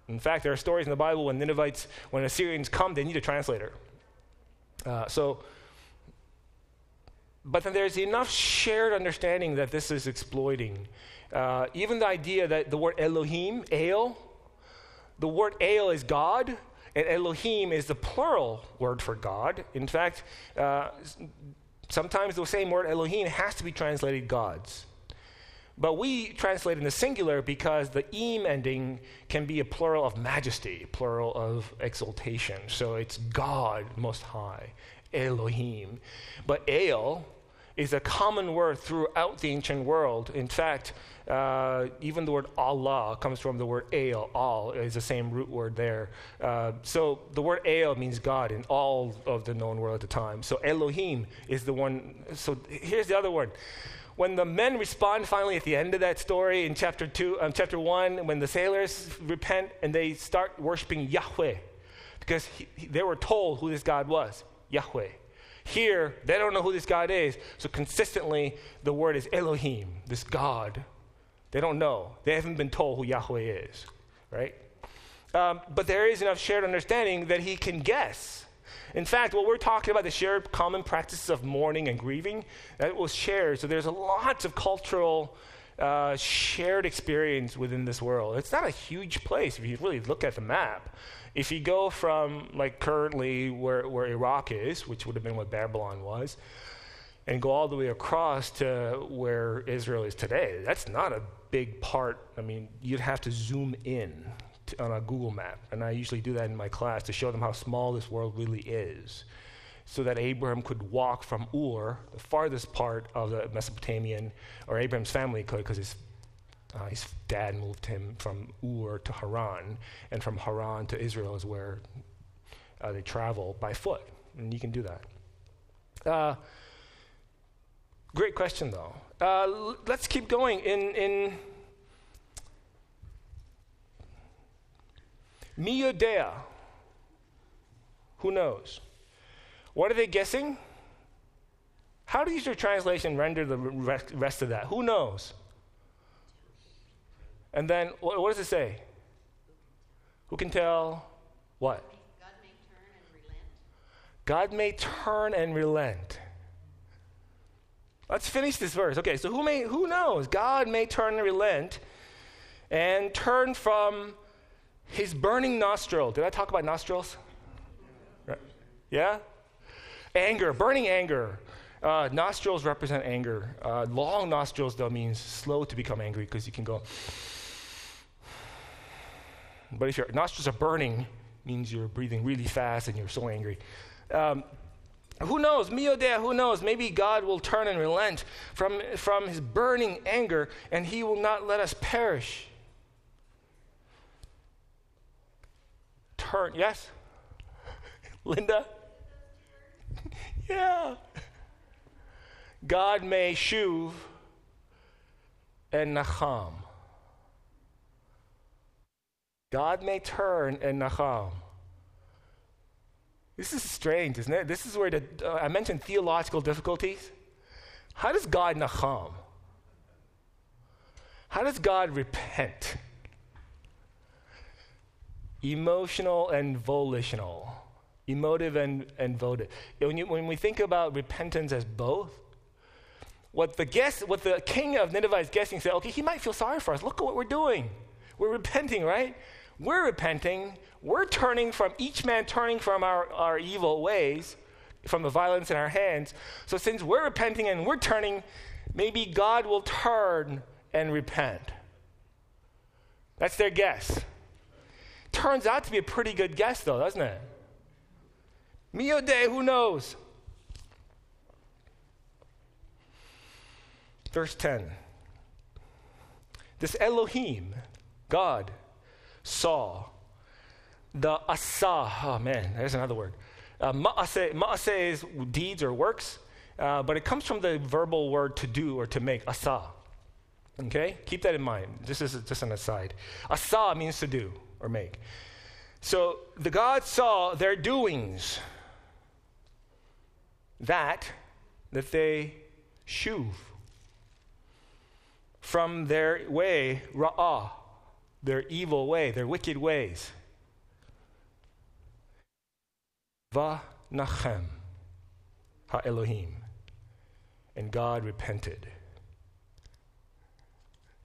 In fact, there are stories in the Bible when Ninevites, when Assyrians come, they need a translator. Uh, so, but then there's enough shared understanding that this is exploiting. Uh, even the idea that the word Elohim, El, the word El is God, and Elohim is the plural word for God. In fact, uh, sometimes the same word Elohim has to be translated gods. But we translate in the singular because the im ending can be a plural of majesty, plural of exaltation. So it's God Most High, Elohim. But El is a common word throughout the ancient world. In fact, uh, even the word Allah comes from the word. Al is the same root word there. Uh, so the word El means God in all of the known world at the time. So Elohim is the one. So here's the other one when the men respond finally at the end of that story in chapter two, um, chapter one, when the sailors repent and they start worshiping Yahweh, because he, he, they were told who this God was, Yahweh. Here, they don't know who this God is, so consistently the word is Elohim, this God. They don't know. They haven't been told who Yahweh is, right? Um, but there is enough shared understanding that he can guess in fact, what we're talking about, the shared common practices of mourning and grieving, that was shared. So there's lots of cultural uh, shared experience within this world. It's not a huge place if you really look at the map. If you go from, like, currently where, where Iraq is, which would have been what Babylon was, and go all the way across to where Israel is today, that's not a big part. I mean, you'd have to zoom in t- on a Google map. And I usually do that in my class to show them how small this world really is. So that Abraham could walk from Ur, the farthest part of the Mesopotamian, or Abraham's family could, because his, uh, his dad moved him from Ur to Haran, and from Haran to Israel is where uh, they travel by foot. And you can do that. Uh, great question, though. Uh, l- let's keep going. In, in Miodea, who knows? What are they guessing? How does your translation render the rest, of that? Who knows? And then, what, what does it say? Who can tell what? God may turn and relent. God may turn and relent. Let's finish this verse. Okay, so who may who knows? God may turn and relent and turn from his burning nostril. Did I talk about nostrils? Right. Yeah? Anger, burning anger. Uh, nostrils represent anger. Uh, long nostrils, though, means slow to become angry because you can go. But if your nostrils are burning, means you're breathing really fast and you're so angry. Um, who knows? Miodea, who knows? Maybe God will turn and relent from, from his burning anger and he will not let us perish. Turn, yes? *laughs* Linda? Yeah. God may shuv and nacham. God may turn and nacham. This is strange, isn't it? This is where the, uh, I mentioned theological difficulties. How does God nacham? How does God repent? Emotional and volitional. Emotive and, and votive. When, you, when we think about repentance as both, what the guest, what the king of Nineveh is guessing, said, okay, he might feel sorry for us. Look at what we're doing. We're repenting, right? We're repenting. We're turning from each man turning from our, our evil ways, from the violence in our hands. So since we're repenting and we're turning, maybe God will turn and repent. That's their guess. Turns out to be a pretty good guess, though, doesn't it? Mio day, who knows? Verse 10. This Elohim, God, saw the asa. Oh man, there's another word. Uh, ma'ase, is deeds or works, uh, but it comes from the verbal word to do or to make, asa. Okay? Keep that in mind. This is just an aside. Asa means to do or make. So the God saw their doings, that, that they shuv from their way, ra'ah, their evil way, their wicked ways. Va nachem ha Elohim. And God repented.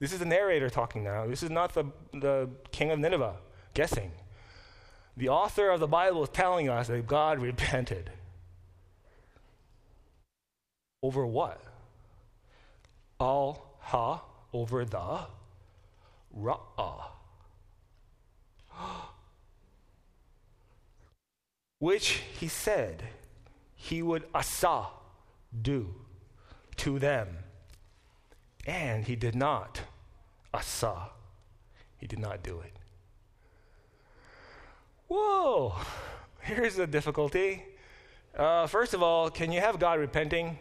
This is the narrator talking now. This is not the, the king of Nineveh guessing. The author of the Bible is telling us that God repented. Over what? Al ha, over the ra'ah. *gasps* Which he said he would asa, do to them. And he did not asa. He did not do it. Whoa, *laughs* here's the difficulty. Uh, first of all, can you have God repenting?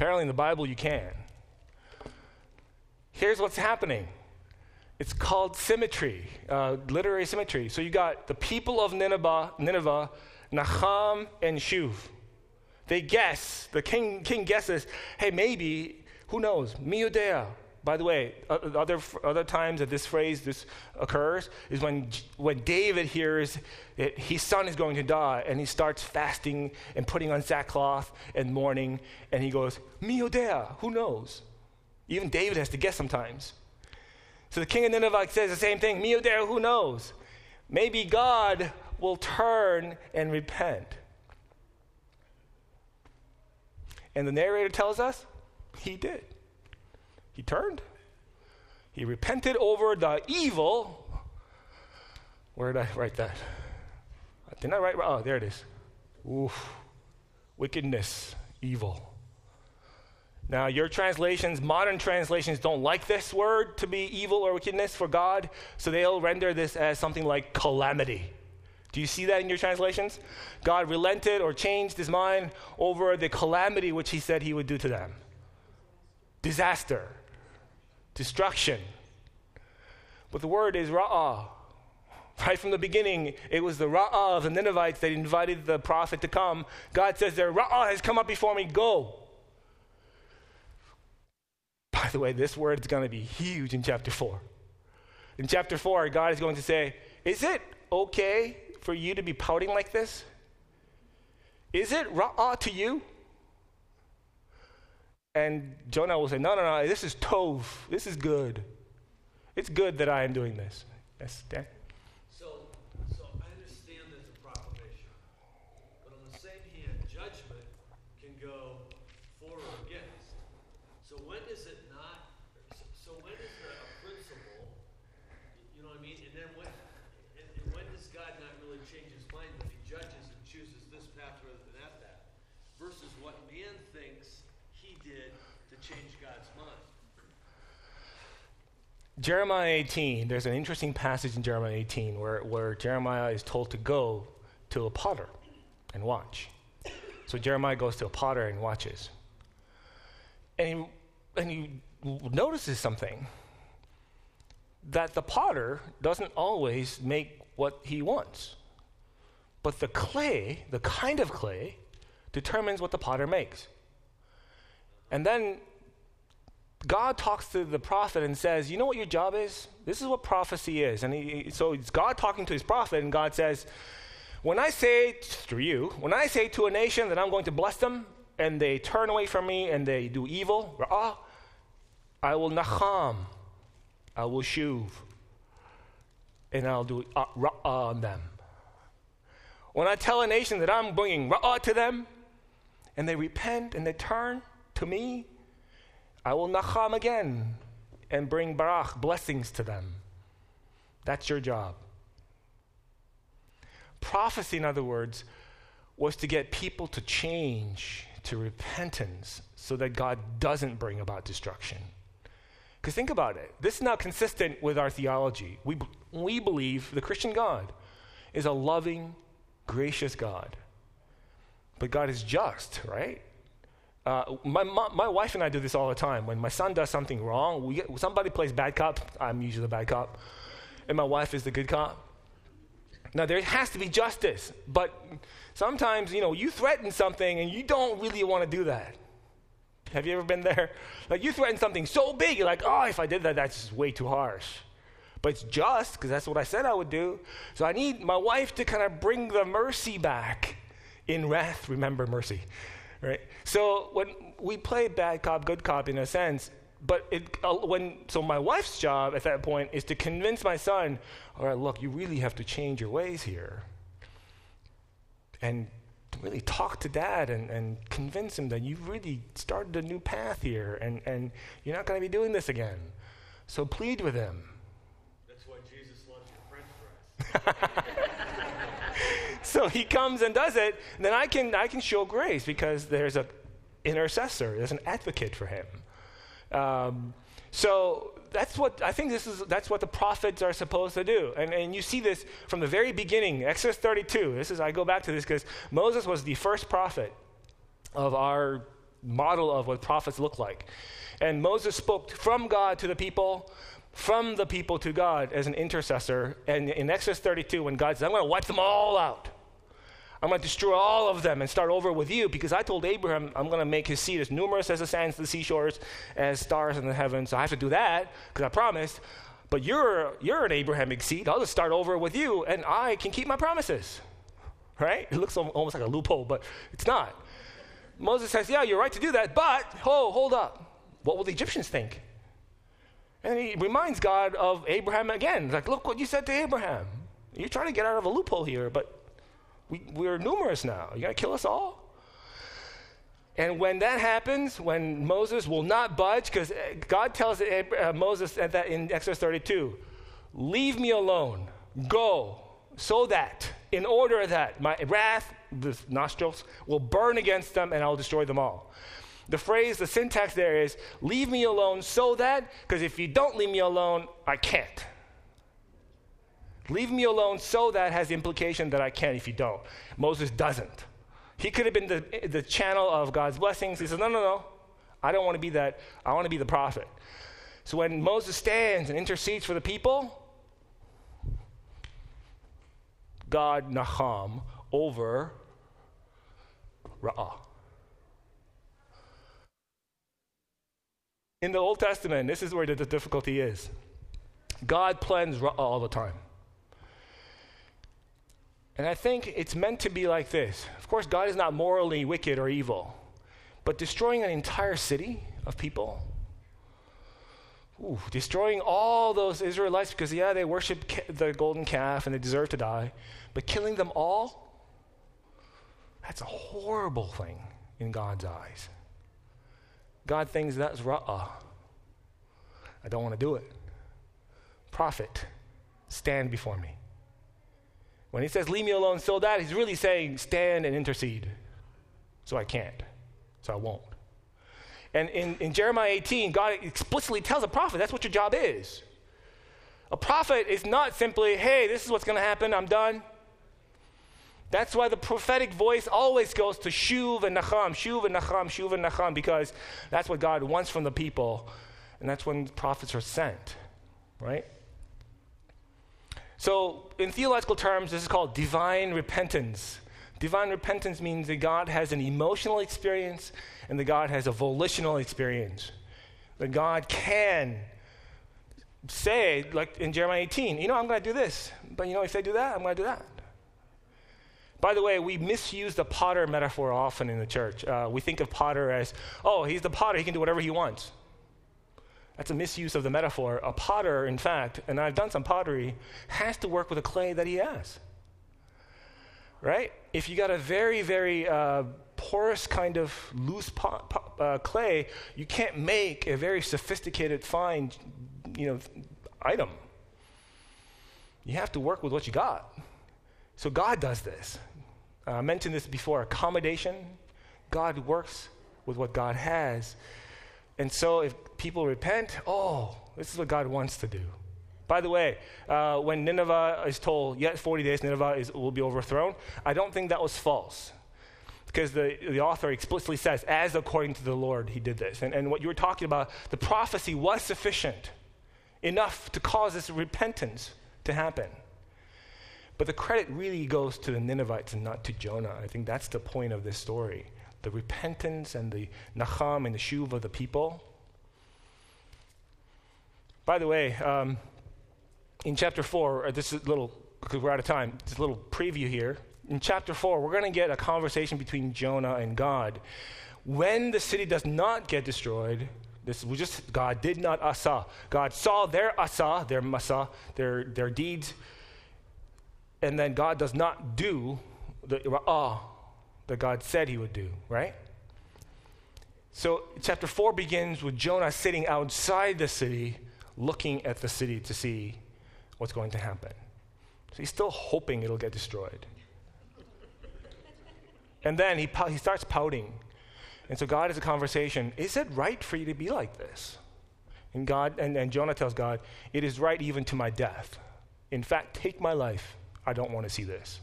Apparently, in the Bible, you can. Here's what's happening it's called symmetry, uh, literary symmetry. So you got the people of Nineveh, Nineveh Naham, and Shuv. They guess, the king, king guesses, hey, maybe, who knows, Miudea. By the way, other, other times that this phrase this occurs is when, when David hears that his son is going to die and he starts fasting and putting on sackcloth and mourning and he goes, Miodea, who knows? Even David has to guess sometimes. So the king of Nineveh says the same thing, Miodea, who knows? Maybe God will turn and repent. And the narrator tells us he did. He turned. He repented over the evil. Where did I write that? Didn't I write? Oh, there it is. Oof. Wickedness, evil. Now, your translations, modern translations, don't like this word to be evil or wickedness for God, so they'll render this as something like calamity. Do you see that in your translations? God relented or changed his mind over the calamity which he said he would do to them disaster, destruction. But the word is ra'ah. Right from the beginning, it was the ra'ah of the Ninevites that invited the prophet to come. God says, Their ra'ah has come up before me, go. By the way, this word is going to be huge in chapter 4. In chapter 4, God is going to say, Is it okay for you to be pouting like this? Is it ra'ah to you? And Jonah will say, No, no, no, this is tov. This is good. It's good that I am doing this. So, so I understand there's a proclamation, but on the same hand, judgment can go for or against. So when is it not? So, so when is the a principle? You know what I mean? And then when, and, and when does God not really change His mind when He judges and chooses this path rather than that path, versus what man thinks he did to change God's mind? Jeremiah 18, there's an interesting passage in Jeremiah 18 where, where Jeremiah is told to go to a potter and watch. So Jeremiah goes to a potter and watches. And he, and he notices something that the potter doesn't always make what he wants. But the clay, the kind of clay, determines what the potter makes. And then God talks to the prophet and says, You know what your job is? This is what prophecy is. And he, so it's God talking to his prophet, and God says, When I say to you, when I say to a nation that I'm going to bless them, and they turn away from me and they do evil, ra'ah, I will nacham, I will shuv, and I'll do uh, ra'ah on them. When I tell a nation that I'm bringing ra'ah to them, and they repent and they turn to me, I will nacham again and bring barach, blessings to them. That's your job. Prophecy, in other words, was to get people to change to repentance so that God doesn't bring about destruction. Because think about it. This is not consistent with our theology. We, we believe the Christian God is a loving, gracious God. But God is just, right? Uh, my, my, my, wife and I do this all the time. When my son does something wrong, we get, somebody plays bad cop. I'm usually the bad cop, and my wife is the good cop. Now there has to be justice, but sometimes you know you threaten something and you don't really want to do that. Have you ever been there? Like you threaten something so big, you're like, oh, if I did that, that's way too harsh. But it's just because that's what I said I would do. So I need my wife to kind of bring the mercy back. In wrath, remember mercy right? So when we play bad cop, good cop in a sense, but it, uh, when so my wife's job at that point is to convince my son, all right, look, you really have to change your ways here, and to really talk to dad and, and convince him that you've really started a new path here, and, and you're not going to be doing this again. So plead with him. That's why Jesus loves your French fries. *laughs* *laughs* so he comes and does it, then I can, I can show grace because there's an intercessor, there's an advocate for him. Um, so that's what I think this is that's what the prophets are supposed to do. And, and you see this from the very beginning, Exodus 32. This is I go back to this because Moses was the first prophet of our model of what prophets look like. And Moses spoke from God to the people, from the people to God as an intercessor. And in Exodus 32, when God says, I'm going to wipe them all out. I'm going to destroy all of them and start over with you because I told Abraham I'm going to make his seed as numerous as the sands of the seashores, as stars in the heavens. So I have to do that because I promised. But you're, you're an Abrahamic seed. I'll just start over with you and I can keep my promises. Right? It looks almost like a loophole, but it's not. Moses says, Yeah, you're right to do that, but, oh, hold up. What will the Egyptians think? And he reminds God of Abraham again. Like, look what you said to Abraham. You're trying to get out of a loophole here, but we, we're numerous now. You got to kill us all? And when that happens, when Moses will not budge, because God tells uh, Moses at that in Exodus 32, leave me alone, go, so that, in order that my wrath, the nostrils, will burn against them and I'll destroy them all. The phrase, the syntax there is, leave me alone so that, because if you don't leave me alone, I can't. Leave me alone so that has the implication that I can if you don't. Moses doesn't. He could have been the, the channel of God's blessings. He says, No, no, no. I don't want to be that. I want to be the prophet. So when Moses stands and intercedes for the people, God Naham over Ra'ah. In the Old Testament, this is where the difficulty is. God plans Ra'ah all the time. And I think it's meant to be like this. Of course, God is not morally wicked or evil, but destroying an entire city of people, ooh, destroying all those Israelites because, yeah, they worship the golden calf and they deserve to die, but killing them all, that's a horrible thing in God's eyes. God thinks that's ra'ah. I don't want to do it. Prophet, stand before me. When he says, Leave me alone so that, he's really saying, Stand and intercede. So I can't. So I won't. And in, in Jeremiah 18, God explicitly tells a prophet that's what your job is. A prophet is not simply, Hey, this is what's going to happen, I'm done. That's why the prophetic voice always goes to Shuv and Nacham, Shuv and Nacham, Shuv and Nacham, because that's what God wants from the people. And that's when prophets are sent, right? So, in theological terms, this is called divine repentance. Divine repentance means that God has an emotional experience and that God has a volitional experience. That God can say, like in Jeremiah 18, you know, I'm going to do this, but you know, if they do that, I'm going to do that. By the way, we misuse the potter metaphor often in the church. Uh, we think of potter as, oh, he's the potter, he can do whatever he wants. That's a misuse of the metaphor. A potter, in fact, and I've done some pottery, has to work with the clay that he has. Right? If you got a very, very uh, porous kind of loose po- po- uh, clay, you can't make a very sophisticated, fine, you know, item. You have to work with what you got. So God does this. Uh, I mentioned this before accommodation. God works with what God has. And so if people repent, oh, this is what God wants to do. By the way, uh, when Nineveh is told, yet 40 days Nineveh is, will be overthrown, I don't think that was false. Because the, the author explicitly says, as according to the Lord, he did this. And, and what you were talking about, the prophecy was sufficient, enough to cause this repentance to happen. But the credit really goes to the Ninevites and not to Jonah. I think that's the point of this story the repentance and the nacham and the shuv of the people. By the way, um, in chapter 4, uh, this is a little, because we're out of time, just a little preview here. In chapter 4, we're going to get a conversation between Jonah and God. When the city does not get destroyed, this was just God did not asa. God saw their asa, their masa, their, their deeds, and then God does not do the ra'ah, that God said he would do, right? So, chapter 4 begins with Jonah sitting outside the city, looking at the city to see what's going to happen. So, he's still hoping it'll get destroyed. and then he, he starts pouting. And so, God has a conversation Is it right for you to be like this? And, God, and, and Jonah tells God, It is right even to my death. In fact, take my life. I don't want to see this.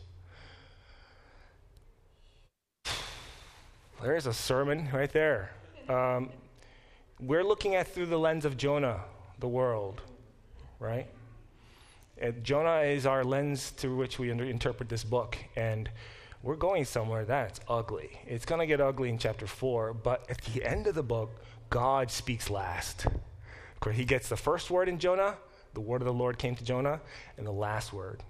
There's a sermon right there. Um, we're looking at through the lens of Jonah, the world, right? And Jonah is our lens through which we under- interpret this book. And we're going somewhere that's ugly. It's going to get ugly in chapter 4, but at the end of the book, God speaks last. He gets the first word in Jonah, the word of the Lord came to Jonah, and the last word.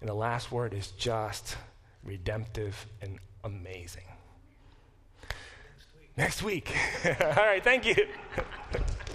And the last word is just redemptive and amazing next week. *laughs* All right, thank you. *laughs*